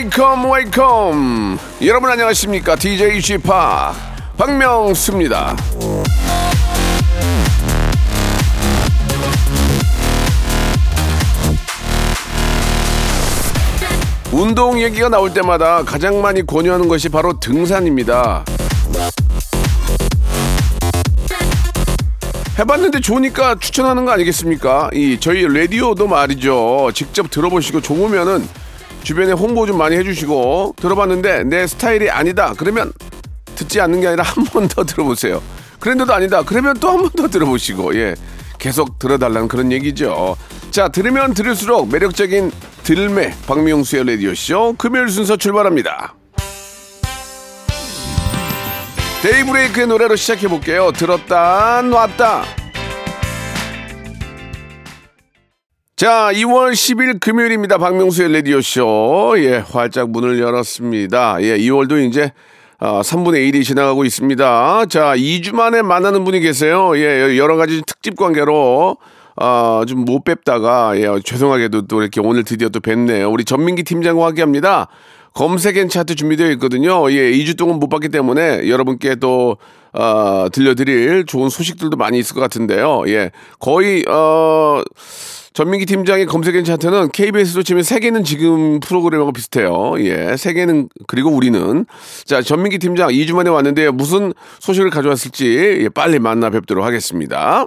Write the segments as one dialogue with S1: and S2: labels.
S1: Wake up wake up 여러분 안녕하십니까 DJ P 박명수입니다 운동 얘기가 나올 때마다 가장 많이 권유하는 것이 바로 등산입니다. 해봤는데 좋으니까 추천하는 거 아니겠습니까? 이 저희 라디오도 말이죠. 직접 들어보시고 좋으면은 주변에 홍보 좀 많이 해주시고 들어봤는데 내 스타일이 아니다. 그러면 듣지 않는 게 아니라 한 번 더 들어보세요. 그런데도 아니다. 그러면 또 한 번 더 들어보시고 예 계속 들어달라는 그런 얘기죠. 자 들으면 들을수록 매력적인 들매 박명수의 라디오 쇼 금요일 순서 출발합니다. 데이브레이크의 노래로 시작해 볼게요. 들었다 놨다. 자, 2월 10일 금요일입니다. 박명수의 라디오쇼. 예, 활짝 문을 열었습니다. 예, 2월도 이제 아, 3분의 1이 지나가고 있습니다. 자, 2주 만에 만나는 분이 계세요. 예, 여러 가지 특집 관계로 아, 좀 못 뵙다가 예, 죄송하게도 또 이렇게 오늘 드디어 또 뵙네요. 우리 전민기 팀장과 함께 합니다. 검색엔 차트 준비되어 있거든요. 예, 2주 동안 못 봤기 때문에 여러분께 또 어, 들려드릴 좋은 소식들도 많이 있을 것 같은데요. 예, 거의 어 전민기 팀장의 검색엔 차트는 KBS로 치면 세계는 지금 프로그램하고 비슷해요. 예, 세계는 그리고 우리는 자 전민기 팀장 2주 만에 왔는데요. 무슨 소식을 가져왔을지 예, 빨리 만나 뵙도록 하겠습니다.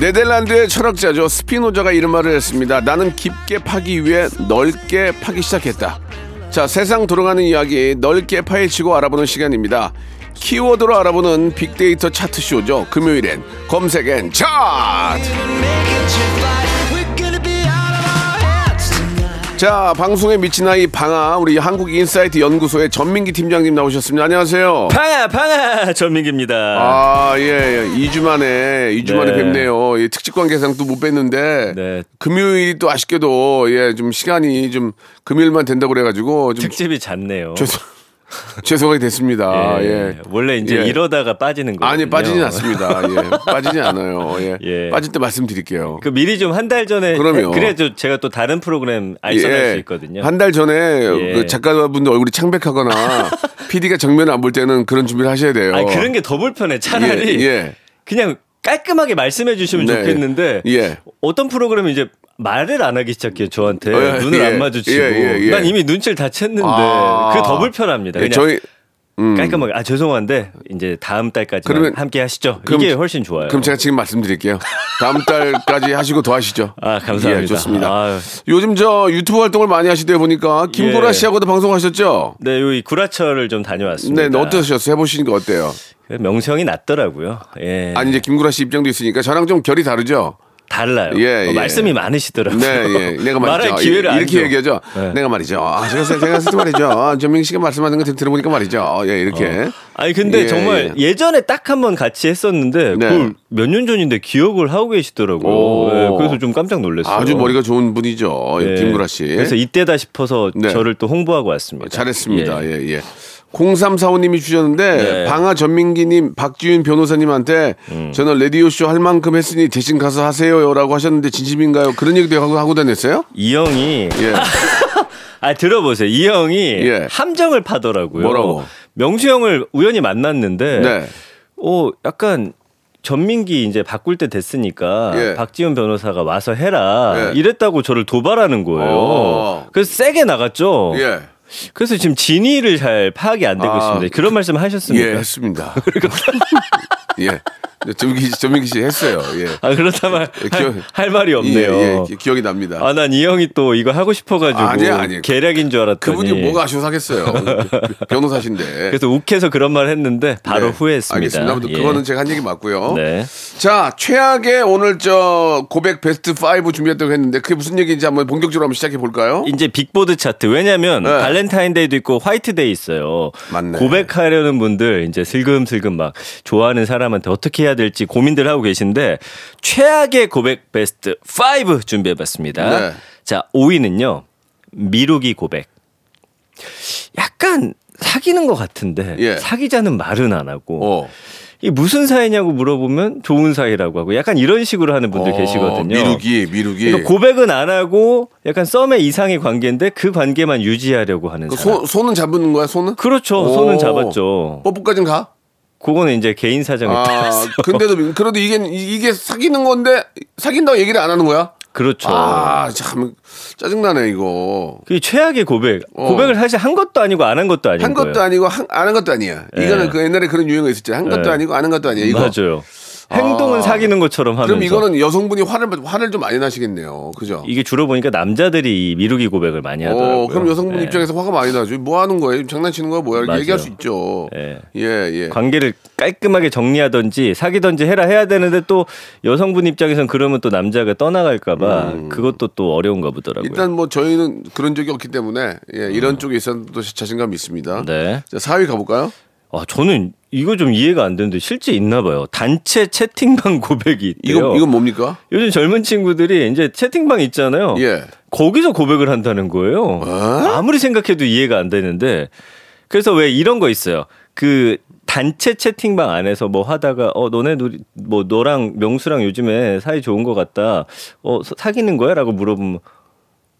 S1: 네덜란드의 철학자죠 스피노자가 이런 말을 했습니다. 나는 깊게 파기 위해 넓게 파기 시작했다. 자 세상 돌아가는 이야기 넓게 파헤치고 알아보는 시간입니다. 키워드로 알아보는 빅데이터 차트 쇼죠. 금요일엔 검색N차트. 자 방송에 미친 아이 방아 우리 한국 인사이트 연구소의 전민기 팀장님 나오셨습니다. 안녕하세요.
S2: 방아 방아 전민기입니다
S1: 아, 예, 예. 2주 만에, 2주
S2: 네.
S1: 만에 뵙네요. 예, 특집 관계상 또못 뵀는데.
S2: 네.
S1: 금요일이 또 아쉽게도, 예, 좀 시간이 좀 금요일만 된다고 그래 가지고. 좀
S2: 특집이 잦네요
S1: 죄송, 죄송하게 됐습니다. 예.
S2: 원래 이제
S1: 예.
S2: 이러다가 빠지는 거예요
S1: 아니, 빠지진 않습니다. 예. 빠지진 않아요. 예.
S2: 예.
S1: 빠질 때 말씀드릴게요.
S2: 그 미리 좀 한 달 전에
S1: 그럼요.
S2: 그래야 좀 제가 또 다른 프로그램 알선할 수 있거든요
S1: 한 달 전에
S2: 예.
S1: 그 작가분들 얼굴이 창백하거나 PD가 정면을 안 볼 때는 그런 준비를 하셔야 돼요.
S2: 아니 그런 게 더 불편해 차라리
S1: 예, 예.
S2: 그냥 깔끔하게 말씀해 주시면
S1: 네.
S2: 좋겠는데
S1: 예.
S2: 어떤 프로그램은 이제 말을 안 하기 시작해요 저한테
S1: 예,
S2: 눈을
S1: 예.
S2: 안 마주치고
S1: 예, 예, 예.
S2: 난 이미 눈치를 다 챘는데
S1: 아.
S2: 그게 더 불편합니다
S1: 예,
S2: 그냥
S1: 저희, 음.
S2: 깔끔하게 아 죄송한데 이제 다음 달까지 함께 하시죠
S1: 그럼-
S2: 이게 훨씬 좋아요
S1: 그럼 제가 지금 말씀드릴게요. 다음 달까지 하시고 더 하시죠.
S2: 아 감사합니다
S1: 예, 좋습니다.
S2: 아유.
S1: 요즘 저 유튜브 활동을 많이 하시다 보니까 김구라
S2: 예.
S1: 씨하고도 방송하셨죠?
S2: 네, 여기 구라철을 좀 다녀왔습니다.
S1: 네, 어떠셨어요? 해보시니까 어때요?
S2: 명성이 낮더라고요. 예.
S1: 아니 이제 김구라 씨 입장도 있으니까 저랑 좀 결이 다르죠?
S2: 달라요.
S1: 예,
S2: 어,
S1: 예.
S2: 말씀이 많으시더라고요.
S1: 네, 예. 내가 말이죠.
S2: 말할 기회를 안
S1: 이렇게
S2: 줘.
S1: 얘기하죠.
S2: 네.
S1: 내가 말이죠. 아, 제가, 제가 했을 때 말이죠. 아, 전민 씨가 말씀하는 거 들어보니까 말이죠. 예, 이렇게.
S2: 아니 근데
S1: 예,
S2: 정말
S1: 예.
S2: 예. 전에 딱 한 번 같이 했었는데
S1: 네.
S2: 그걸 몇 년 전인데 기억을 하고 계시더라고요.
S1: 오.
S2: 예, 그래서 좀 깜짝 놀랐어요.
S1: 아주 머리가 좋은 분이죠.
S2: 예.
S1: 김구라 씨.
S2: 그래서 이때다 싶어서
S1: 네.
S2: 저를 또 홍보하고 왔습니다.
S1: 잘했습니다.
S2: 예.
S1: 예, 예. 0345님이 주셨는데
S2: 네.
S1: 방아 전민기님 박지윤 변호사님한테
S2: 음.
S1: 저는 라디오 쇼 할 만큼 했으니 대신 가서 하세요라고 하셨는데 진심인가요? 그런 얘기도 하고 하고 다녔어요?
S2: 이 형이
S1: 예.
S2: 아 들어보세요. 이 형이
S1: 예.
S2: 함정을 파더라고요.
S1: 뭐라고?
S2: 명수 형을 우연히 만났는데
S1: 네.
S2: 어 약간 전민기 이제 바꿀 때 됐으니까
S1: 예.
S2: 박지훈 변호사가 와서 해라
S1: 예.
S2: 이랬다고 저를 도발하는 거예요.
S1: 어.
S2: 그래서 세게 나갔죠.
S1: 예.
S2: 그래서 지금 진위를 잘 파악이 안 되고
S1: 아,
S2: 있습니다. 그런 말씀 하셨습니까?
S1: 예, 했습니다. 예. 네, 전민기 씨, 전민기 씨 했어요. 예.
S2: 아 그렇다면
S1: 예,
S2: 할,
S1: 기억-
S2: 할 말이 없네요.
S1: 예, 예, 기- 기억이 납니다.
S2: 아 난 이 형이 또 이거 하고 싶어가지고
S1: 아니야, 아니야.
S2: 계략인 줄 알았더니
S1: 그분이 뭐가 아쉬워 사겠어요. 변호사신데.
S2: 그래서 욱해서 그런 말 했는데 바로
S1: 네,
S2: 후회했습니다.
S1: 알겠습니다. 아무튼
S2: 예.
S1: 그거는 제가 한 얘기 맞고요.
S2: 네.
S1: 자, 최악의 오늘 저 고백 베스트 5 준비했다고 했는데 그게 무슨 얘기인지 한번 본격적으로 한번 시작해 볼까요?
S2: 이제 빅보드 차트 왜냐면
S1: 네.
S2: 발렌타인데이도 있고 화이트데이 있어요.
S1: 맞네.
S2: 고백하려는 분들 이제 슬금슬금 막 좋아하는 사람 한테 어떻게 해야 될지 고민들 하고 계신데 최악의 고백 베스트 5 준비해봤습니다.
S1: 네.
S2: 자 5위는요 미루기 고백. 약간 사귀는 것 같은데
S1: 예.
S2: 사귀자는 말은 안 하고
S1: 어.
S2: 이 무슨 사이냐고 물어보면 좋은 사이라고 하고 약간 이런 식으로 하는 분들
S1: 어,
S2: 계시거든요.
S1: 미루기, 미루기.
S2: 그러니까 고백은 안 하고 약간 썸의 이상의 관계인데 그 관계만 유지하려고 하는
S1: 그
S2: 사람.
S1: 손, 손은 잡는 거야, 손은?
S2: 그렇죠.
S1: 오.
S2: 손은 잡았죠.
S1: 뽀뽀까지는 가?
S2: 그거는 이제 개인 사정에
S1: 아,
S2: 따라서.
S1: 근데도, 그래도 이게, 이게 사귀는 건데, 사귄다고 얘기를 안 하는 거야?
S2: 그렇죠.
S1: 아, 참, 짜증나네, 이거.
S2: 그게 최악의 고백.
S1: 어.
S2: 고백을 사실 한 것도 아니고 안 한 것도 아닌
S1: 한. 것도 아니고, 한, 안한 것도 아니야.
S2: 예.
S1: 이거는 그 옛날에 그런 유행어 있었지. 한 것도
S2: 예.
S1: 아니고, 안 한 것도 아니야. 이거.
S2: 맞아요. 행동은
S1: 아.
S2: 사귀는 것처럼 하면서.
S1: 그럼 이거는 여성분이 화를, 화를 좀 많이 나시겠네요. 그죠?
S2: 이게 주로 보니까 남자들이 이 미루기 고백을 많이 하더라고요.
S1: 어, 그럼 여성분
S2: 예.
S1: 입장에서 화가 많이 나죠. 뭐 하는 거예요? 장난치는 거야? 뭐야? 이렇게. 얘기할 수 있죠.
S2: 예.
S1: 예, 예.
S2: 관계를 깔끔하게 정리하든지 사귀든지 해라 해야 되는데 또 여성분 입장에선 그러면 또 남자가 떠나갈까봐 그것도 또 어려운가 보더라고요.
S1: 음. 일단 뭐 저희는 그런 적이 없기 때문에 예, 이런 쪽에 있어도 자신감이 있습니다.
S2: 음. 네.
S1: 자, 4위 가볼까요?
S2: 아, 저는 이거 좀 이해가 안 되는데 실제 있나 봐요. 단체 채팅방 고백이 있대요.
S1: 이거 이건 뭡니까?
S2: 요즘 젊은 친구들이 이제 채팅방 있잖아요.
S1: 예.
S2: 거기서 고백을 한다는 거예요. 아무리 생각해도 이해가 안 되는데 그래서 왜 이런 거 있어요. 그 단체 채팅방 안에서 뭐 하다가 어 너네 누리 뭐 너랑 명수랑 요즘에 사이 좋은 것 같다. 어 사- 사귀는 거야?라고 물어보면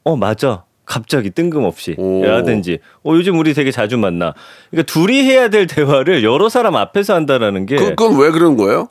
S2: 어 맞아. 갑자기 뜬금없이
S1: 오.
S2: 라든지 어 요즘 우리 되게 자주 만나. 그러니까 둘이 해야 될 대화를 여러 사람 앞에서 한다라는 게
S1: 그, 그건 왜 그런 거예요?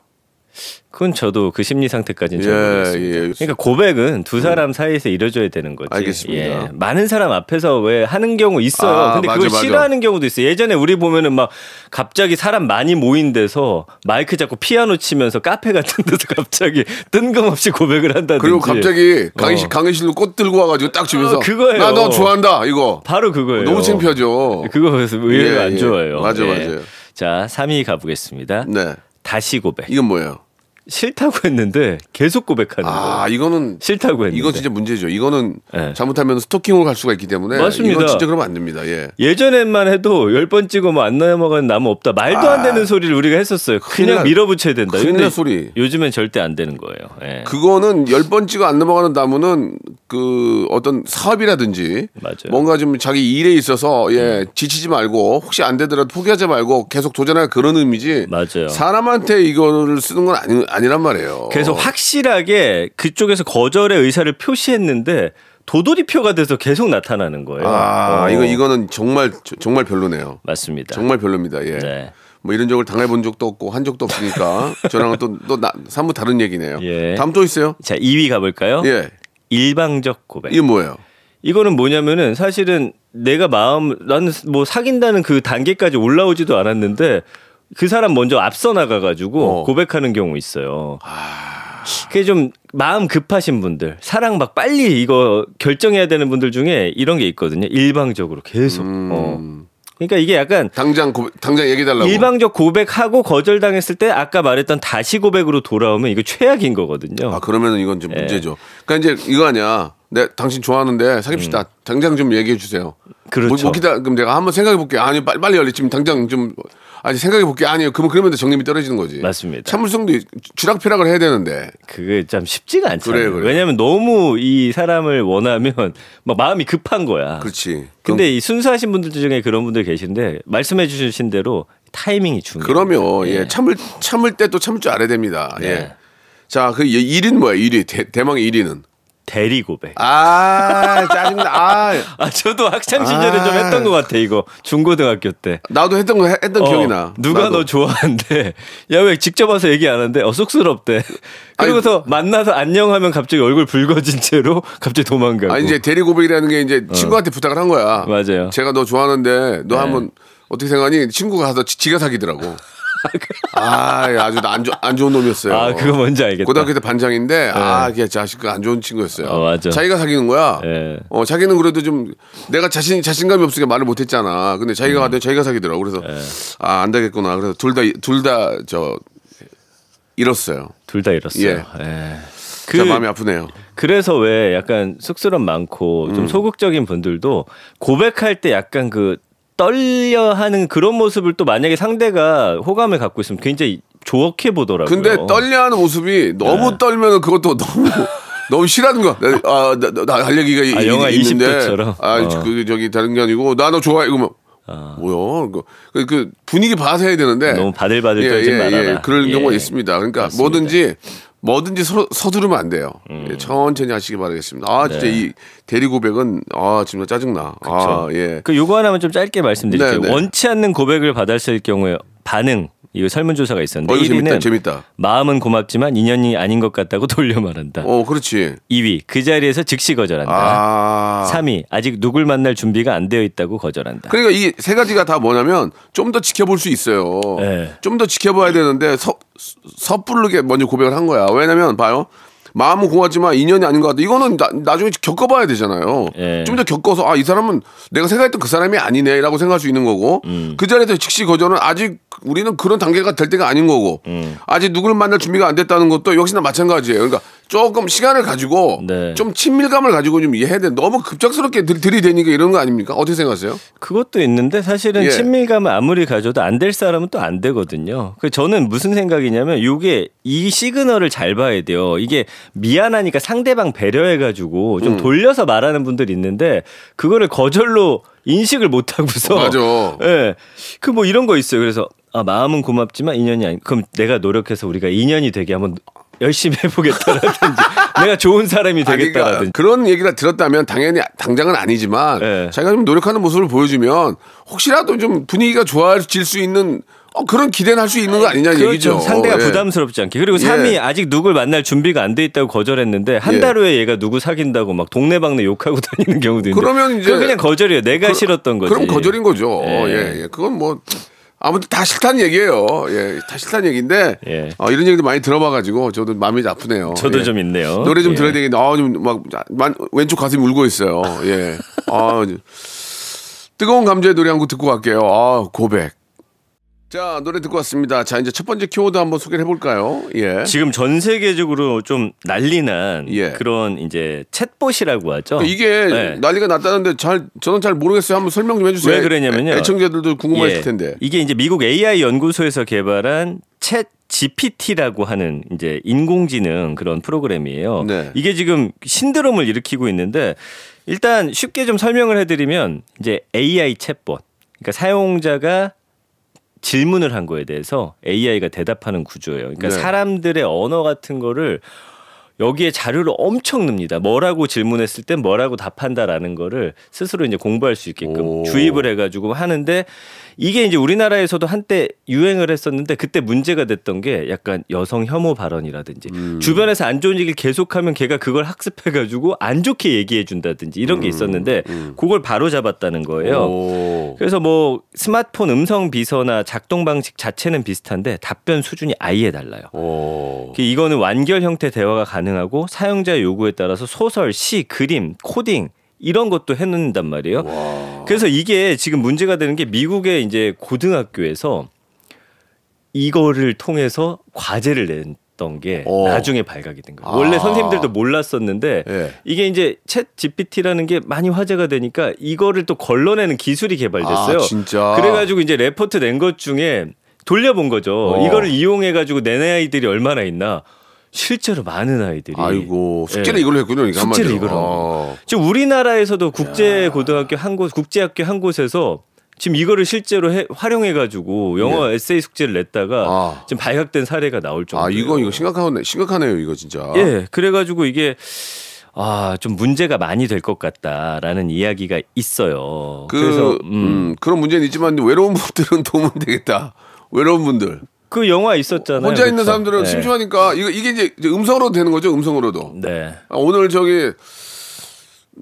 S2: 그건 저도 그 심리 상태까지는 잘
S1: 예,
S2: 모르겠습니다.
S1: 예.
S2: 그러니까 고백은 두 사람 사이에서 이루어져야 되는 거지.
S1: 알겠습니다.
S2: 예. 많은 사람 앞에서 왜 하는 경우 있어요.
S1: 아,
S2: 근데
S1: 맞아,
S2: 그걸
S1: 맞아.
S2: 싫어하는 경우도 있어요. 예전에 우리 보면은 막 갑자기 사람 많이 모인 데서 마이크 잡고 피아노 치면서 카페 같은 데서 갑자기 뜬금없이 고백을 한다든지.
S1: 그리고 갑자기
S2: 어.
S1: 강의실 강의실로 꽃 들고 와가지고 딱 주면서
S2: 어, 그거예요.
S1: 나 너 좋아한다 이거
S2: 바로 그거예요.
S1: 너무 창피하죠.
S2: 그거 그래서 의외로
S1: 예,
S2: 안
S1: 예.
S2: 좋아요.
S1: 맞아,
S2: 예.
S1: 맞아요.
S2: 자, 3위 가보겠습니다.
S1: 네,
S2: 다시 고백.
S1: 이건 뭐예요?
S2: 싫다고 했는데 계속 고백하는 거예요.
S1: 아 이거는
S2: 싫다고 했는데.
S1: 이건 진짜 문제죠. 이거는
S2: 네.
S1: 잘못하면 스토킹으로 갈 수가 있기 때문에
S2: 맞습니다.
S1: 이건 진짜 그러면 안 됩니다. 예.
S2: 예전엔만 해도 열 번 찍어 뭐 안 넘어가는 나무 없다. 말도 안 되는 소리를 우리가 했었어요. 그냥
S1: 나-
S2: 밀어붙여야 된다.
S1: 큰일 날 소리.
S2: 요즘엔 절대 안 되는 거예요. 예.
S1: 그거는 열 번 찍어 안 넘어가는 나무는 그 어떤 사업이라든지
S2: 맞아요. 음.
S1: 뭔가 좀 자기 일에 있어서 예 지치지 말고 혹시 안 되더라도 포기하지 말고 계속 도전할 그런 의미지.
S2: 맞아요.
S1: 사람한테 이거를 쓰는 건 아니, 아니란 말이에요.
S2: 그래서 확실하게 그쪽에서 거절의 의사를 표시했는데 도돌이표가 돼서 계속 나타나는 거예요.
S1: 아
S2: 어,
S1: 이거 이거는 정말 저- 정말 별로네요.
S2: 맞습니다.
S1: 정말 별로입니다. 예.
S2: 네.
S1: 뭐 이런 적을 당해본 적도 없고 한 적도 없으니까 저랑은 또또 사뭇 다른 얘기네요.
S2: 예.
S1: 다음 또 있어요?
S2: 자, 2위 가볼까요?
S1: 예.
S2: 일방적 고백.
S1: 이게 뭐예요?
S2: 이거는 뭐냐면은 사실은 내가 마음 나는 뭐 사귄다는 그 단계까지 올라오지도 않았는데 그 사람 먼저 앞서 나가가지고
S1: 어. 아.
S2: 고백하는 경우 있어요. 그게 좀 마음 급하신 분들, 사랑 막 빨리 이거 결정해야 되는 분들 중에 이런 게 있거든요. 일방적으로 계속.
S1: 음.
S2: 어. 그러니까 이게 약간
S1: 당장 고, 당장 얘기해 달라고.
S2: 일방적 고백하고 거절당했을 때 아까 말했던 다시 고백으로 돌아오면 이거 최악인 거거든요.
S1: 아 그러면은 이건 좀
S2: 예.
S1: 문제죠. 그러니까 이제 이거 아니야. 내 당신 좋아하는데 사귀시다. 당장 좀 얘기해 주세요.
S2: 음. 그렇죠.
S1: 뭐, 뭐 기다 그럼 내가 한번 생각해 볼게. 아니 빨리 빨리 열리 지금 당장 좀 아니 생각해 볼게. 아니요. 그러면 그러면 정림이 떨어지는 거지.
S2: 맞습니다.
S1: 참을성도 있- 쥐락펴락을 해야 되는데.
S2: 그게 참 쉽지가 않잖아요.
S1: 그래요, 그래요.
S2: 왜냐하면 너무 이 사람을 원하면 막 마음이 급한 거야.
S1: 그렇지.
S2: 근데 이 순수하신 분들 중에 그런 분들 계신데 말씀해 주신 대로 타이밍이 중요해요.
S1: 그러면 예, 참을 참을 때 또 참을 줄 알아야 됩니다. 예.
S2: 네.
S1: 자, 그 1위는 뭐야? 1위. 대, 대망의 1위는.
S2: 대리 고백.
S1: 아, 짜증나. 아,
S2: 아 저도 학창 시절에 좀
S1: 아.
S2: 했던 것 같아 이거 중고등학교 때.
S1: 나도 했던 거 해- 했던 기억이 나.
S2: 어, 누가
S1: 나도.
S2: 너 좋아한대. 야 왜 직접 와서 얘기 안 한대. 어 쑥스럽대. 그리고서 만나서 안녕하면 갑자기 얼굴 붉어진 채로 갑자기 도망가고.
S1: 아 이제 대리 고백이라는 게 이제 친구한테 부탁을 한 거야.
S2: 어. 맞아요.
S1: 제가 너 좋아하는데 너
S2: 네.
S1: 한번 어떻게 생각하니? 친구가 가서 지- 지가 사귀더라고. 아, 예, 아주 안, 좋, 안 좋은 놈이었어요.
S2: 아, 그거 뭔지 알겠다.
S1: 고등학교 때 반장인데, 아, 걔 자식 안 좋은 친구였어요.
S2: 어, 맞아.
S1: 자기가 사귀는 거야.
S2: 예.
S1: 어, 자기는 그래도 좀 내가 자신, 자신감이 없으니까 말을 못 했잖아. 근데
S2: 음.
S1: 자기가 가더니 자기가 사귀더라고. 그래서,
S2: 예.
S1: 아, 안 되겠구나. 그래서 둘 다, 둘 다, 저, 잃었어요.
S2: 둘 다 잃었어요.
S1: 예.
S2: 예.
S1: 그, 마음이 아프네요.
S2: 그래서 왜 약간 쑥스럼 많고
S1: 음.
S2: 좀 소극적인 분들도 고백할 때 약간 그 떨려 하는 그런 모습을 또 만약에 상대가 호감을 갖고 있으면 굉장히 좋게 보더라고요.
S1: 근데 떨려 하는 모습이 너무
S2: 네.
S1: 떨면 그것도 너무 너무 싫어하는 거. 나- 아, 나, 나, 나할 얘기가
S2: 아,
S1: 이-
S2: 영화
S1: 있는데.
S2: 20 대처럼?
S1: 아,
S2: 어.
S1: 그 저기 다른 게 아니고 나 너 좋아해. 이거면 뭐야? 그, 그 분위기 봐서 해야 되는데
S2: 너무 바들바들
S1: 예,
S2: 떨지
S1: 예,
S2: 말아라.
S1: 예, 그런
S2: 예.
S1: 경우가 있습니다. 그러니까
S2: 맞습니다.
S1: 뭐든지 뭐든지 서, 서두르면 안 돼요. 예, 천천히 하시기 바라겠습니다. 아, 진짜
S2: 음. 네.
S1: 이 대리 고백은 아, 정말 짜증나. 아, 예.
S2: 그 요거 하나만 좀 짧게 말씀드릴게요.
S1: 네, 네.
S2: 원치 않는 고백을 받았을 경우에 반응 이거 설문조사가 있었는데
S1: 어, 이거 재밌다.
S2: 1위는
S1: 재밌다.
S2: 마음은 고맙지만 인연이 아닌 것 같다고 돌려 말한다.
S1: 어, 그렇지.
S2: 2위 그 자리에서 즉시 거절한다.
S1: 아.
S2: 3위 아직 누굴 만날 준비가 안 되어 있다고 거절한다.
S1: 그러니까 이 세 가지가 다 뭐냐면 좀 더 지켜볼 수 있어요.
S2: 네.
S1: 좀더 지켜봐야 되는데 서, 섣부르게 먼저 고백을 한 거야. 왜냐면 봐요. 마음은 고맙지만 인연이 아닌 것 같다. 이거는 나, 나중에 겪어봐야 되잖아요.
S2: 예.
S1: 좀더 겪어서 아 이 사람은 내가 생각했던 그 사람이 아니네라고 생각할 수 있는 거고
S2: 음.
S1: 그 자리에서 즉시 거절은 아직 우리는 그런 단계가 될 때가 아닌 거고
S2: 음.
S1: 아직 누구를 만날 준비가 안 됐다는 것도 역시나 마찬가지예요. 그러니까 조금 시간을 가지고
S2: 네.
S1: 좀 친밀감을 가지고 좀 이해해야 돼. 너무 급작스럽게 들, 들이대니까 이런 거 아닙니까? 어떻게 생각하세요?
S2: 그것도 있는데 사실은
S1: 예.
S2: 친밀감을 아무리 가져도 안 될 사람은 또 안 되거든요. 그 저는 무슨 생각이냐면 이게 이 시그널을 잘 봐야 돼요. 이게 미안하니까 상대방 배려해 가지고
S1: 음.
S2: 좀 돌려서 말하는 분들이 있는데 그거를 거절로 인식을 못 하고서
S1: 맞아.
S2: 예. 그 뭐 이런 거 있어요. 그래서 아 마음은 고맙지만 인연이 아니. 그럼 내가 노력해서 우리가 인연이 되게 한번 열심히 해보겠다라든지 내가 좋은 사람이
S1: 그러니까
S2: 되겠다라든지.
S1: 그런 얘기를 들었다면 당연히 당장은 아니지만
S2: 네.
S1: 자기가 좀 노력하는 모습을 보여주면 혹시라도 좀 분위기가 좋아질 수 있는 어, 그런 기대는 할 수 있는 거 아니냐
S2: 그렇죠.
S1: 얘기죠.
S2: 상대가
S1: 예.
S2: 부담스럽지 않게. 그리고
S1: 예.
S2: 3위 아직 누굴 만날 준비가 안 돼 있다고 거절했는데 한
S1: 예.
S2: 달 후에 얘가 누구 사귄다고 막 동네방네 욕하고 다니는 경우도 있는데.
S1: 그러면 이제
S2: 그냥 거절이에요. 내가
S1: 그-
S2: 싫었던 거지.
S1: 그럼 거절인 거죠.
S2: 예.
S1: 예, 예. 그건 뭐 아무튼 다 싫다는 얘기예요. 예, 다 싫다는 얘기인데
S2: 예.
S1: 어, 이런 얘기도 많이 들어봐가지고 저도 마음이 아프네요.
S2: 저도
S1: 예.
S2: 좀 있네요.
S1: 노래 좀
S2: 예.
S1: 들어야 되겠는데 아 좀막 왼쪽 가슴이 울고 있어요. 예. 아 뜨거운 감자의 노래 한 곡 듣고 갈게요. 아 고백. 자 노래 듣고 왔습니다. 자 이제 첫 번째 키워드 한번 소개를 해볼까요? 예.
S2: 지금 전 세계적으로 좀 난리난
S1: 예.
S2: 그런 이제 챗봇이라고 하죠.
S1: 이게
S2: 네.
S1: 난리가 났다는데 잘 저는 잘 모르겠어요. 한번 설명 좀 해주세요.
S2: 왜 그러냐면요.
S1: 애- 애청자들도 궁금하실
S2: 예.
S1: 텐데.
S2: 이게 이제 미국 AI 연구소에서 개발한 챗 GPT라고 하는 이제 인공지능 그런 프로그램이에요.
S1: 네.
S2: 이게 지금 신드롬을 일으키고 있는데 일단 쉽게 좀 설명을 해드리면 이제 AI 챗봇, 그러니까 사용자가 질문을 한 거에 대해서 AI가 대답하는 구조예요. 그러니까
S1: 네.
S2: 사람들의 언어 같은 거를 여기에 자료를 엄청 넣습니다. 뭐라고 질문했을 땐 뭐라고 답한다라는 거를 스스로 이제 공부할 수 있게끔
S1: 오.
S2: 주입을 해가지고 하는데 이게 이제 우리나라에서도 한때 유행을 했었는데 그때 문제가 됐던 게 약간 여성 혐오 발언이라든지
S1: 음.
S2: 주변에서 안 좋은 얘기를 계속하면 걔가 그걸 학습해가지고 안 좋게 얘기해 준다든지 이런 게 있었는데 그걸 바로 잡았다는 거예요.
S1: 음, 오.
S2: 그래서 뭐 스마트폰 음성 비서나 작동 방식 자체는 비슷한데 답변 수준이 아예 달라요.
S1: 오.
S2: 그 이거는 완결 형태 대화가 가능하고 사용자 요구에 따라서 소설, 시, 그림, 코딩 이런 것도 해놓는단 말이에요. 그래서 이게 지금 문제가 되는 게 미국의 이제 고등학교에서 이거를 통해서 과제를 냈던 게
S1: 어.
S2: 나중에 발각이 된 거예요.
S1: 아.
S2: 원래 선생님들도 몰랐었는데
S1: 예.
S2: 이게 이제 챗 GPT라는 게 많이 화제가 되니까 이거를 또 걸러내는 기술이 개발됐어요.
S1: 아, 진짜?
S2: 그래가지고 이제 레포트 낸 것 중에 돌려본 거죠.
S1: 어.
S2: 이거를 이용해가지고 낸 아이들이 얼마나 있나. 실제로 많은 아이들이.
S1: 아이고 숙제를
S2: 예.
S1: 이걸로 했군요. 그러니까
S2: 숙제를. 이걸로 한
S1: 어.
S2: 지금 우리나라에서도 국제 고등학교 한 곳, 국제학교 한 곳에서 지금 이거를 실제로 해, 활용해가지고 영어 에세이 숙제를 냈다가
S1: 예. 아.
S2: 지금 발각된 사례가 나올 정도예요.
S1: 아 이거 이거 심각하네 심각하네요 이거 진짜.
S2: 예, 그래가지고 이게 아, 좀 문제가 많이 될 것 같다라는 이야기가 있어요.
S1: 그
S2: 그래서
S1: 음,
S2: 음,
S1: 그런 문제는 있지만 외로운 분들은 도움 되겠다. 외로운 분들.
S2: 그 영화 있었잖아요.
S1: 혼자 있는
S2: 그쵸?
S1: 사람들은
S2: 네.
S1: 심심하니까 이거 이게 이제 음성으로도 되는 거죠. 음성으로도.
S2: 네.
S1: 아, 오늘 저기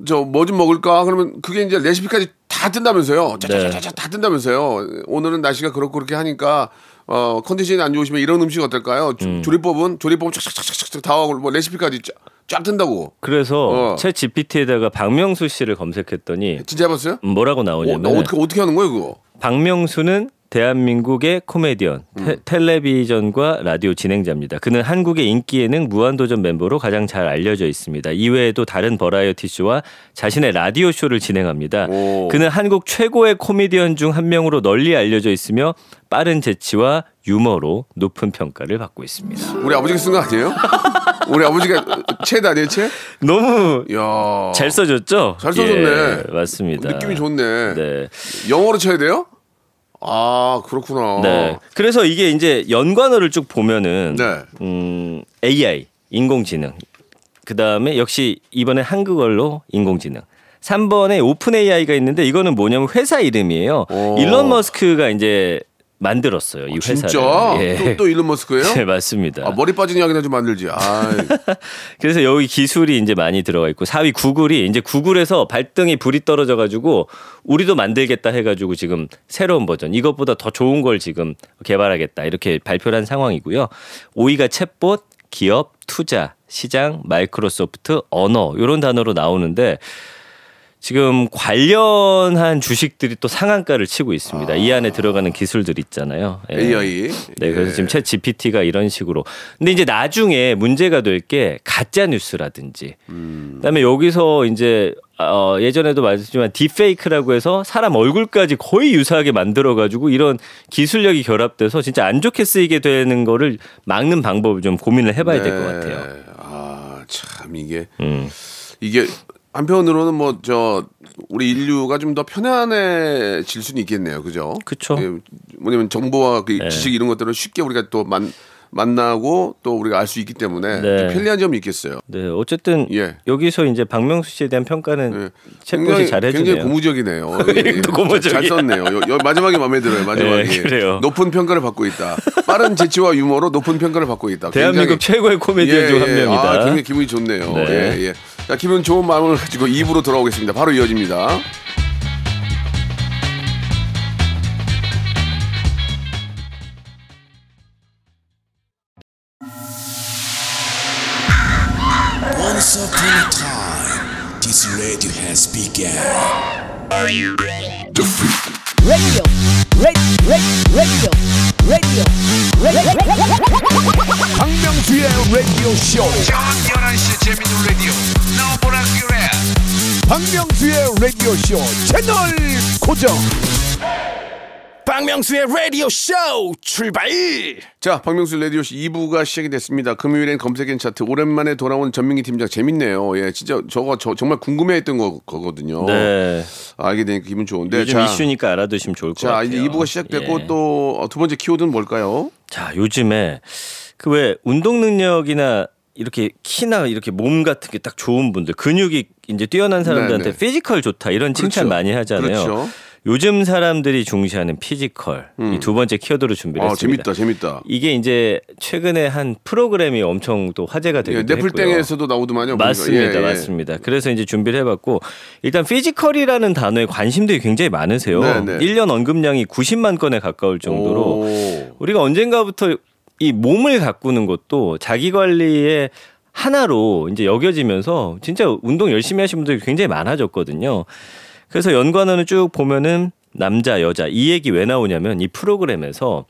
S1: 저 뭐 좀 먹을까? 그러면 그게 이제 레시피까지 다 뜬다면서요. 짜자자자 다 뜬다면서요. 오늘은 날씨가 그렇고 그렇게 하니까 어 컨디션이 안 좋으시면 이런 음식 어떨까요? 조- 조리법은 조리법은 쫙쫙쫙쫙쫙 다 하고 뭐 레시피까지 쫙, 쫙 뜬다고.
S2: 그래서
S1: 어.
S2: 챗 GPT에다가 박명수 씨를 검색했더니
S1: 진짜 해봤어요?
S2: 뭐라고
S1: 어,
S2: 나오냐면
S1: 나 어떻게 어떻게 하는 거예요 그거?
S2: 박명수는 대한민국의 코미디언, 테- 텔레비전과 라디오 진행자입니다. 그는 한국의 인기 예능 무한도전 멤버로 가장 잘 알려져 있습니다. 이외에도 다른 버라이어티 쇼와 자신의 라디오 쇼를 진행합니다.
S1: 오.
S2: 그는 한국 최고의 코미디언 중 한 명으로 널리 알려져 있으며 빠른 재치와 유머로 높은 평가를 받고 있습니다.
S1: 우리 아버지가 쓴 거 아니에요? 우리 아버지가 챗 아니에요 챗?
S2: 너무
S1: 야.
S2: 잘 써줬죠?
S1: 잘 써줬네.
S2: 예, 맞습니다.
S1: 느낌이 좋네.
S2: 네.
S1: 영어로 쳐야 돼요? 아 그렇구나.
S2: 네. 그래서 이게 이제 연관어를 쭉 보면은
S1: 네.
S2: 음, AI 인공지능. 그 다음에 역시 이번에 한국어로 인공지능. 3번에 오픈 AI가 있는데 이거는 뭐냐면 회사 이름이에요.
S1: 오.
S2: 일론 머스크가 이제 만들었어요. 이 회사를.
S1: 진짜?
S2: 예.
S1: 또, 또 일론 머스크예요?
S2: 네, 맞습니다.
S1: 아, 머리 빠진 이야기나 좀 만들지. 아,
S2: 그래서 여기 기술이 이제 많이 들어가 있고 4위 구글이 이제 구글에서 발등에 불이 떨어져 가지고 우리도 만들겠다 해 가지고 지금 새로운 버전 이것보다 더 좋은 걸 지금 개발하겠다 이렇게 발표를 한 상황이고요. 5위가 챗봇, 기업, 투자, 시장, 마이크로소프트, 언어 이런 단어로 나오는데 지금 관련한 주식들이 또 상한가를 치고 있습니다. 이 안에 들어가는 기술들 있잖아요. 예.
S1: AI.
S2: 네, 그래서
S1: 예.
S2: 지금 챗 GPT가 이런 식으로. 근데 이제 나중에 문제가 될 게 가짜 뉴스라든지. 그다음에 여기서 이제 어 예전에도 말했지만 딥페이크라고 해서 사람 얼굴까지 거의 유사하게 만들어 가지고 이런 기술력이 결합돼서 진짜 안 좋게 쓰이게 되는 거를 막는 방법을 좀 고민을 해 봐야 될것 같아요.
S1: 네. 아, 참 이게
S2: 음.
S1: 이게 한편으로는 뭐 저 우리 인류가 좀 더 편안해질 수는 있겠네요. 그죠?
S2: 그쵸.
S1: 예, 뭐냐면 정보와 그
S2: 네.
S1: 지식 이런 것들을 쉽게 우리가 또 만, 만나고 또 우리가 알 수 있기 때문에
S2: 네.
S1: 좀 편리한 점이 있겠어요.
S2: 네, 어쨌든
S1: 예.
S2: 여기서 이제 박명수 씨에 대한 평가는
S1: 예.
S2: 챗봇이 잘
S1: 굉장히
S2: 해주네요.
S1: 고무적이네요. 예, 예.
S2: 또 고무적이야.
S1: 잘 썼네요. 요, 요 마지막에 마음에 들어요. 마지막에
S2: 예, 그래요.
S1: 높은 평가를 받고 있다. 빠른 재치와 유머로 높은 평가를 받고 있다.
S2: 대한민국
S1: 굉장히-
S2: 최고의 코미디언 중한
S1: 예, 예.
S2: 명이다.
S1: 아, 굉장히 기분이 좋네요.
S2: 네.
S1: 예, 예. 자, 기분 좋은 마음을 가지고 2부로 돌아오겠습니다. 바로 이어집니다.
S3: Once upon a time, this radio has begun.
S4: radio, radio, radio, radio, radio.
S5: 박명수의 라디오 쇼.
S6: 저녁 11시 재밌는 라디오
S5: 박명수의 라디오 쇼 채널 고정. 박명수의 라디오 쇼 출발.
S1: 자, 박명수 라디오쇼 2부가 시작이 됐습니다. 금요일엔 검색 앤 차트 오랜만에 돌아온 전민기 팀장 재밌네요. 예, 진짜 저거 저, 정말 궁금해했던 거, 거거든요.
S2: 네.
S1: 알게 되니까 기분 좋은데.
S2: 요즘
S1: 자,
S2: 이슈니까 알아두시면 좋을 것
S1: 자,
S2: 같아요.
S1: 이제 2부가 시작됐고
S2: 예.
S1: 또 두 번째 키워드는 뭘까요?
S2: 자, 요즘에 그 왜 운동 능력이나 이렇게 키나 이렇게 몸 같은 게 딱 좋은 분들, 근육이 이제 뛰어난 사람들한테
S1: 네, 네.
S2: 피지컬 좋다 이런 칭찬
S1: 그렇죠.
S2: 많이 하잖아요.
S1: 그렇죠.
S2: 요즘 사람들이 중시하는 피지컬이 두 번째 키워드로 준비를
S1: 아,
S2: 했습니다.
S1: 재밌다, 재밌다.
S2: 이게 이제 최근에 한 프로그램이 엄청 또 화제가
S1: 예,
S2: 되기도 했고요.
S1: 넷플땡에서도 나오더만요.
S2: 맞습니다,
S1: 예, 예.
S2: 맞습니다. 그래서 이제 준비를 해봤고 일단 피지컬이라는 단어에 관심들이 굉장히 많으세요.
S1: 네, 네.
S2: 1년 언급량이 90만 건에 가까울 정도로
S1: 오.
S2: 우리가 언젠가부터 이 몸을 가꾸는 것도 자기 관리의 하나로 이제 여겨지면서 진짜 운동 열심히 하시는 분들이 굉장히 많아졌거든요. 그래서 연관어는 쭉 보면은 남자, 여자 이 얘기 왜 나오냐면 이 프로그램에서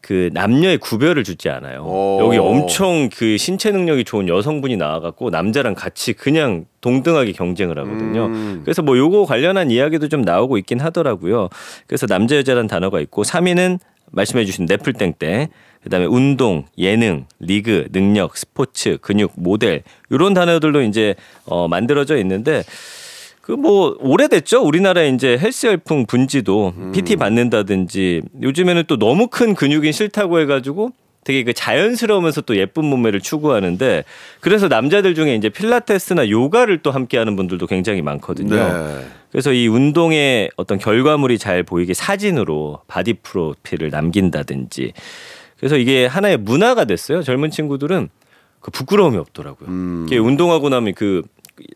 S2: 그 남녀의 구별을 주지 않아요.
S1: 오.
S2: 여기 엄청 그 신체 능력이 좋은 여성분이 나와갖고 남자랑 같이 그냥 동등하게 경쟁을 하거든요.
S1: 음.
S2: 그래서 뭐 요거 관련한 이야기도 좀 나오고 있긴 하더라고요. 그래서 남자 여자라는 단어가 있고 3위는 말씀해주신 네플땡땡. 그다음에 운동, 예능, 리그, 능력, 스포츠, 근육, 모델 이런 단어들로 이제 어 만들어져 있는데 그 뭐 오래됐죠. 우리나라 이제 헬스 열풍 분지도 PT 받는다든지 요즘에는 또 너무 큰 근육이 싫다고 해 가지고 되게 그 자연스러우면서 또 예쁜 몸매를 추구하는데 그래서 남자들 중에 이제 필라테스나 요가를 또 함께 하는 분들도 굉장히 많거든요.
S1: 네.
S2: 그래서 이 운동의 어떤 결과물이 잘 보이게 사진으로 바디 프로필을 남긴다든지 그래서 이게 하나의 문화가 됐어요. 젊은 친구들은 그 부끄러움이 없더라고요.
S1: 음.
S2: 이게 운동하고 나면 그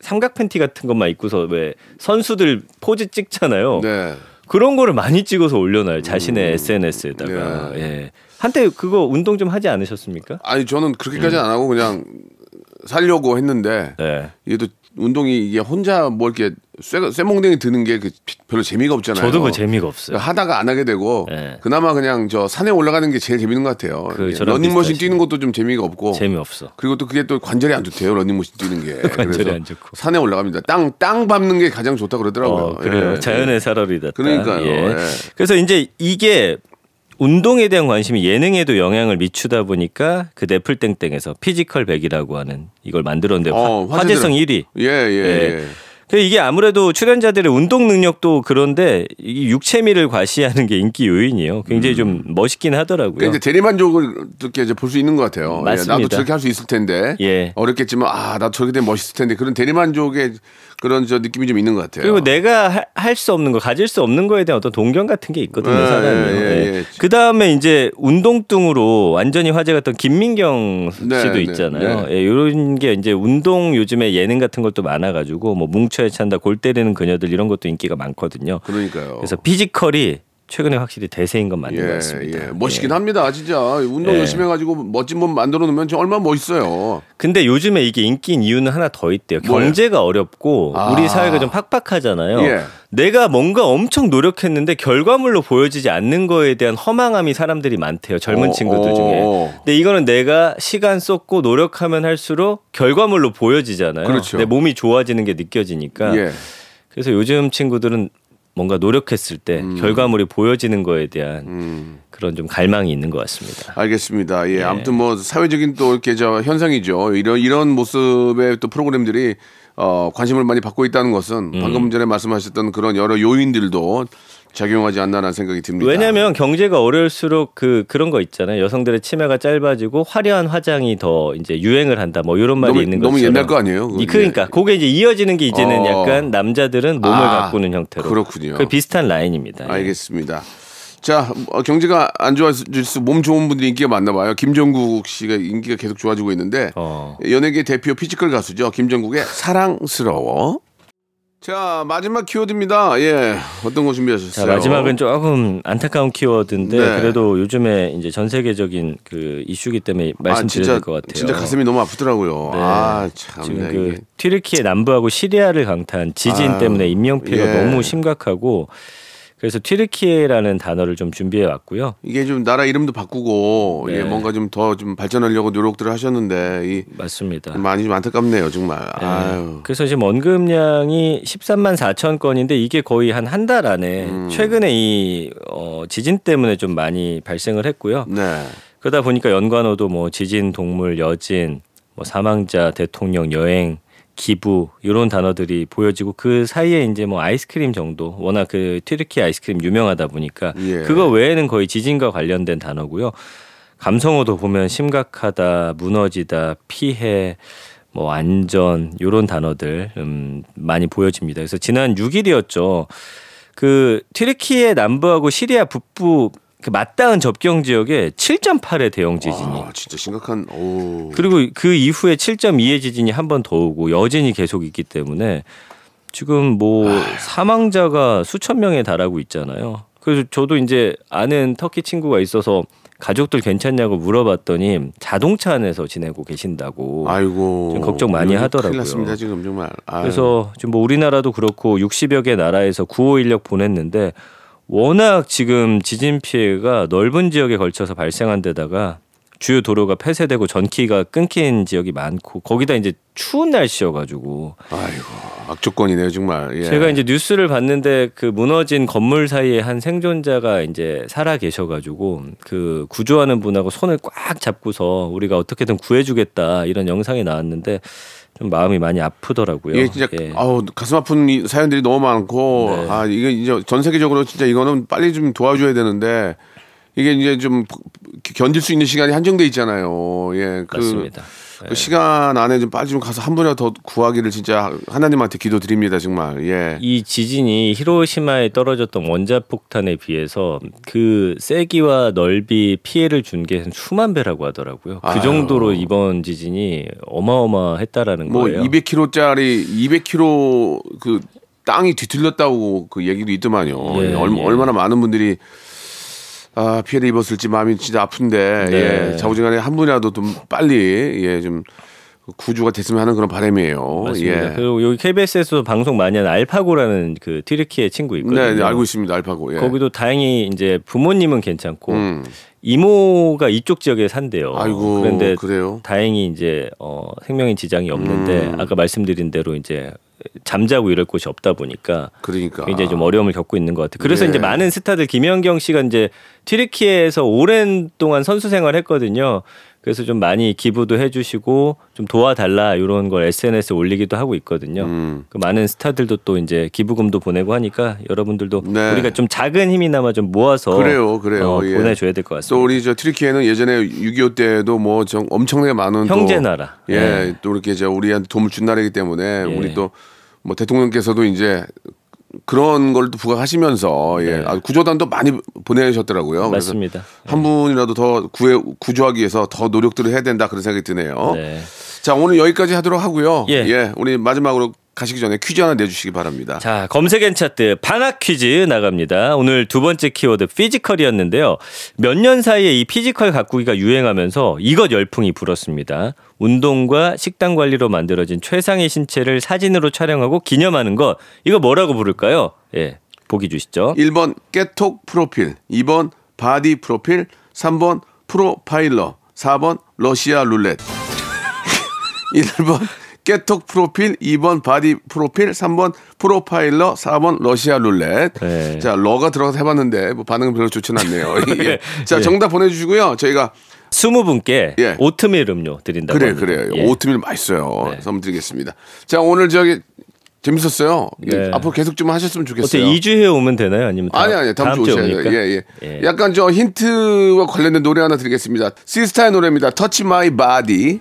S2: 삼각 팬티 같은 것만 입고서 왜 선수들 포즈 찍잖아요.
S1: 네.
S2: 그런 거를 많이 찍어서 올려놔요. 자신의 SNS에다가.
S1: 네.
S2: 예. 한때 그거 운동 좀 하지 않으셨습니까?
S1: 아니 저는 그렇게까지는 안 하고 그냥 살려고 했는데
S2: 네.
S1: 또 운동이 이게 혼자 뭐 이렇게 쇠, 쇠몽댕이 드는 게 그 별로 재미가 없잖아요.
S2: 저도 그 재미가 없어요.
S1: 그러니까 하다가 안 하게 되고
S2: 네.
S1: 그나마 그냥 저 산에 올라가는 게 제일 재밌는 것 같아요.
S2: 그
S1: 예, 러닝머신. 뛰는 것도 좀 재미가 없고
S2: 재미없어.
S1: 그리고 또 그게 또 관절이 안 좋대요. 러닝머신 뛰는 게.
S2: 관절이 안 좋고.
S1: 산에 올라갑니다. 땅땅 밟는 게 가장 좋다 그러더라고요.
S2: 어, 그래요.
S1: 예,
S2: 자연의
S1: 예.
S2: 살어리랏다.
S1: 그러니까요. 예.
S2: 그래서 이제 이게 운동에 대한 관심이 예능에도 영향을 미치다 보니까 그 넷플땡땡에서 피지컬 100이라고 하는 이걸 만들었는데
S1: 어,
S2: 화, 화제성 1위.
S1: 예, 예, 예.
S2: 그 이게 아무래도 출연자들의 운동 능력도 그런데 이 육체미를 과시하는 게 인기 요인이에요. 굉장히 좀 멋있긴 하더라고요.
S1: 그러니까 이제 대리만족을 이렇게 이제 볼 수 있는 것 같아요. 예,
S2: 맞습니다.
S1: 나도 저렇게 할 수 있을 텐데.
S2: 예.
S1: 어렵겠지만 아, 나도 저렇게 되면 멋있을 텐데 그런 대리만족의 그런 저 느낌이 좀 있는 것 같아요.
S2: 그리고 내가 할 수 없는 거, 가질 수 없는 거에 대한 어떤 동경 같은 게 있거든요,
S1: 예,
S2: 사람이.
S1: 예, 예.
S2: 그 다음에 이제 운동등으로 완전히 화제가 됐던 김민경
S1: 네,
S2: 씨도
S1: 네,
S2: 있잖아요.
S1: 네.
S2: 예, 이런 게 이제 운동 요즘에 예능 같은 것도 많아가지고 뭐 뭉쳐야 찬다, 골 때리는 그녀들 이런 것도 인기가 많거든요.
S1: 그러니까요.
S2: 그래서 피지컬이 최근에 확실히 대세인 건 맞는 것
S1: 예,
S2: 같습니다.
S1: 예. 멋있긴
S2: 예.
S1: 합니다, 진짜. 운동
S2: 예.
S1: 열심히 해가지고 멋진 몸 만들어 놓으면 저 얼마나 멋있어요.
S2: 근데 요즘에 이게 인기인 이유는 하나 더 있대요.
S1: 뭐예요?
S2: 경제가 어렵고
S1: 아.
S2: 우리 사회가 좀 팍팍하잖아요.
S1: 예.
S2: 내가 뭔가 엄청 노력했는데 결과물로 보여지지 않는 거에 대한 허망함이 사람들이 많대요. 젊은
S1: 어,
S2: 친구들
S1: 어,
S2: 중에.
S1: 어.
S2: 근데 이거는 내가 시간 쏟고 노력하면 할수록 결과물로 보여지잖아요.
S1: 그렇죠.
S2: 내 몸이 좋아지는 게 느껴지니까.
S1: 예.
S2: 그래서 요즘 친구들은 뭔가 노력했을 때
S1: 음.
S2: 결과물이 보여지는 거에 대한 그런 좀 갈망이 있는 것 같습니다.
S1: 알겠습니다. 예, 아무튼 뭐 사회적인 또 이렇게 저 현상이죠. 이런 이런 모습의 또 프로그램들이 어, 관심을 많이 받고 있다는 것은
S2: 음.
S1: 방금 전에 말씀하셨던 그런 여러 요인들도 작용하지 않나라는 생각이 듭니다.
S2: 왜냐하면 경제가 어려울수록 그 그런 거 있잖아요. 여성들의 치매가 짧아지고 화려한 화장이 더 이제 유행을 한다. 뭐 이런 말이
S1: 너무-
S2: 있는
S1: 너무
S2: 것처럼.
S1: 옛날 거 아니에요? 그건?
S2: 이- 그러니까 그게 이제 이어지는 게 이제는
S1: 어.
S2: 약간 남자들은 몸을
S1: 아,
S2: 가꾸는 형태로.
S1: 그렇군요.
S2: 그 비슷한 라인입니다. 예.
S1: 알겠습니다. 자, 어, 경제가 안 좋아질수록 몸 좋은 분들이 인기가 많나 봐요. 김종국 씨가 인기가 계속 좋아지고 있는데
S2: 어.
S1: 연예계 대표 피지컬 가수죠. 김종국의 사랑스러워. 자, 마지막 키워드입니다. 예. 어떤 거 준비하셨어요?
S2: 자 마지막은 조금 안타까운 키워드인데
S1: 네.
S2: 그래도 요즘에 이제 전 세계적인 그 이슈기 때문에
S1: 아,
S2: 말씀드려야
S1: 진짜,
S2: 될 것 같아요.
S1: 진짜 가슴이 너무 아프더라고요.
S2: 네.
S1: 아, 참.
S2: 지금
S1: 네,
S2: 그
S1: 이게.
S2: 튀르키예 남부하고 시리아를 강타한 지진
S1: 아유,
S2: 때문에 인명 피해가
S1: 예.
S2: 너무 심각하고 그래서 튀르키예라는 단어를 좀 준비해 왔고요.
S1: 이게 좀 나라 이름도 바꾸고
S2: 네.
S1: 예, 뭔가 좀 더좀 발전하려고 노력들을 하셨는데 이
S2: 맞습니다.
S1: 많이 좀 안타깝네요, 정말.
S2: 네.
S1: 아유.
S2: 그래서 지금 언급량이 13만 4천 건인데 이게 거의 한 한 달 안에
S1: 음.
S2: 최근에 이 어, 지진 때문에 좀 많이 발생을 했고요.
S1: 네.
S2: 그러다 보니까 연관어도 뭐 지진, 동물, 여진, 뭐 사망자, 대통령, 여행, 기부 이런 단어들이 보여지고 그 사이에 이제 뭐 아이스크림 정도 워낙 그 튀르키 아이스크림 유명하다 보니까
S1: 예.
S2: 그거 외에는 거의 지진과 관련된 단어고요. 감성어도 보면 심각하다, 무너지다, 피해, 뭐 안전 요런 단어들 음 많이 보여집니다. 그래서 지난 6일이었죠. 그 튀르키예 남부하고 시리아 북부 그 맞닿은 접경 지역에 7.8의 대형 지진이
S1: 아, 진짜 심각한 오.
S2: 그리고 그 이후에 7.2의 지진이 한 번 더 오고 여진이 계속 있기 때문에 지금 뭐 사망자가 수천 명에 달하고 있잖아요. 그래서 저도 이제 아는 터키 친구가 있어서 가족들 괜찮냐고 물어봤더니 자동차 안에서 지내고 계신다고.
S1: 아이고.
S2: 좀 걱정 많이 하더라고요.
S1: 큰일 났습니다, 지금 정말. 아유.
S2: 그래서 지금 뭐 우리나라도 그렇고 60여 개 나라에서 구호 인력 보냈는데 워낙 지금 지진 피해가 넓은 지역에 걸쳐서 발생한 데다가 주요 도로가 폐쇄되고 전기가 끊긴 지역이 많고 거기다 이제 추운 날씨여가지고
S1: 아이고. 악조건이네요, 정말. 예.
S2: 제가 이제 뉴스를 봤는데 그 무너진 건물 사이에 한 생존자가 이제 살아 계셔가지고 그 구조하는 분하고 손을 꽉 잡고서 우리가 어떻게든 구해주겠다 이런 영상이 나왔는데 좀 마음이 많이 아프더라고요.
S1: 이게 진짜
S2: 예.
S1: 아우 가슴 아픈 이 사연들이 너무 많고
S2: 네.
S1: 아 이게 이제 전 세계적으로 진짜 이거는 빨리 좀 도와줘야 되는데 이게 이제 좀 견딜 수 있는 시간이 한정돼 있잖아요. 예, 그,
S2: 맞습니다.
S1: 그 시간 안에 좀 빨리 좀 가서 한 분이라도 더 구하기를 진짜 하나님한테 기도드립니다 정말. 예.
S2: 이 지진이 히로시마에 떨어졌던 원자 폭탄에 비해서 그 세기와 넓이 피해를 준 게 수만 배라고 하더라고요. 그. 정도로 이번 지진이 어마어마했다라는
S1: 뭐
S2: 거예요.
S1: 200km짜리 200km 그 땅이 뒤틀렸다고 그 얘기도 있더만요.
S2: 예,
S1: 얼,
S2: 예.
S1: 얼마나 많은 분들이 아, 피해를 입었을지 마음이 진짜 아픈데
S2: 네.
S1: 예, 자우지간에 한 분이라도 좀 빨리 예, 좀 구주가 됐으면 하는 그런 바람이에요.
S2: 맞습니다.
S1: 예.
S2: 그리고 여기 KBS에서 방송 많이 하는 알파고라는 그 튀르키예 친구 있거든요.
S1: 네, 네, 알고 있습니다. 알파고. 예.
S2: 거기도 다행히 이제 부모님은 괜찮고
S1: 음.
S2: 이모가 이쪽 지역에 산대요.
S1: 아이고,
S2: 그런데
S1: 그래요?
S2: 다행히 이제 어, 생명에 지장이 없는데
S1: 음.
S2: 아까 말씀드린 대로 이제 잠자고 이럴 곳이 없다 보니까
S1: 그러니까
S2: 굉장히 좀 어려움을 겪고 있는 것 같아요. 그래서
S1: 예.
S2: 이제 많은 스타들 김연경 씨가 이제 튀르키예에서 오랜 동안 선수 생활 했거든요. 그래서 좀 많이 기부도 해주시고 좀 도와달라 이런 걸 SNS에 올리기도 하고 있거든요.
S1: 음.
S2: 그 많은 스타들도 또 이제 기부금도 보내고 하니까 여러분들도
S1: 네.
S2: 우리가 좀 작은 힘이나마 좀 모아서
S1: 그래요, 그래요.
S2: 어,
S1: 예.
S2: 보내줘야
S1: 될것또
S2: 같습니다.
S1: 우리 저 트리키에는 예전에 6.25 때도 뭐 정, 엄청나게 많은 또
S2: 형제 나라.
S1: 예,
S2: 예.
S1: 또 이렇게 이제 우리한테 도움을 준 나라이기 때문에
S2: 예.
S1: 우리 또 뭐 대통령께서도 이제 그런 걸 또 부각하시면서 예,
S2: 네.
S1: 아, 구조단도 많이 보내셨더라고요.
S2: 맞습니다.
S1: 한 분이라도 더 구해 구조하기 위해서 더 노력들을 해야 된다 그런 생각이 드네요.
S2: 네.
S1: 자 오늘 여기까지 하도록 하고요.
S2: 예.
S1: 우리 마지막으로 가시기 전에 퀴즈 하나 내주시기 바랍니다.
S2: 자, 검색 앤 차트 반학 퀴즈 나갑니다. 오늘 두 번째 키워드 피지컬이었는데요. 몇 년 사이에 이 피지컬 가꾸기가 유행하면서 이것 열풍이 불었습니다. 운동과 식단 관리로 만들어진 최상의 신체를 사진으로 촬영하고 기념하는 것. 이거 뭐라고 부를까요? 예. 보기 주시죠.
S1: 1번 깨톡 프로필, 2번 바디 프로필, 3번 프로파일러, 4번 러시아 룰렛. 1번 깨톡 프로필, 2번 바디 프로필, 3번 프로파일러, 4번 러시아 룰렛.
S2: 네.
S1: 자, 러가 들어가서 해봤는데 뭐 반응은 별로 좋지는 않네요. 예. 자,
S2: 예.
S1: 정답 보내주시고요. 저희가
S2: 20분께
S1: 예.
S2: 오트밀 음료 드린다고
S1: 그래
S2: 합니다.
S1: 그래요.
S2: 예.
S1: 오트밀 맛있어요.
S2: 네.
S1: 선물 드리겠습니다. 자, 오늘 저기 재밌었어요. 예,
S2: 네.
S1: 앞으로 계속 좀 하셨으면 좋겠어요.
S2: 어떻게 2주에 오면 되나요? 아니면 다음,
S1: 아니 아니 다음, 주
S2: 주에
S1: 오셔야 돼요. 예, 예.
S2: 예.
S1: 약간 저 힌트와 관련된 노래 하나 드리겠습니다. 시스타의 노래입니다. Touch My Body.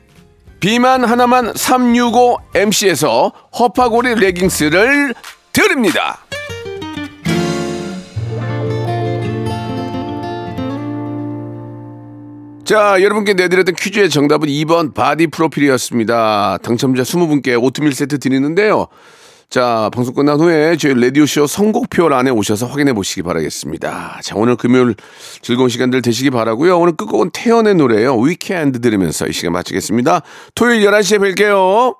S1: 비만 하나만 365MC에서 허파고리 레깅스를 드립니다. 자, 여러분께 내드렸던 퀴즈의 정답은 2번 body profile이었습니다. 당첨자 20분께 오트밀 세트 드리는데요. 자, 방송 끝난 후에 저희 라디오쇼 선곡표란에 오셔서 확인해 보시기 바라겠습니다. 자, 오늘 금요일 즐거운 시간들 되시기 바라고요 오늘 끝곡은 태연의 노래예요. 위켄드 들으면서 이 시간 마치겠습니다. 토요일 11시에 뵐게요.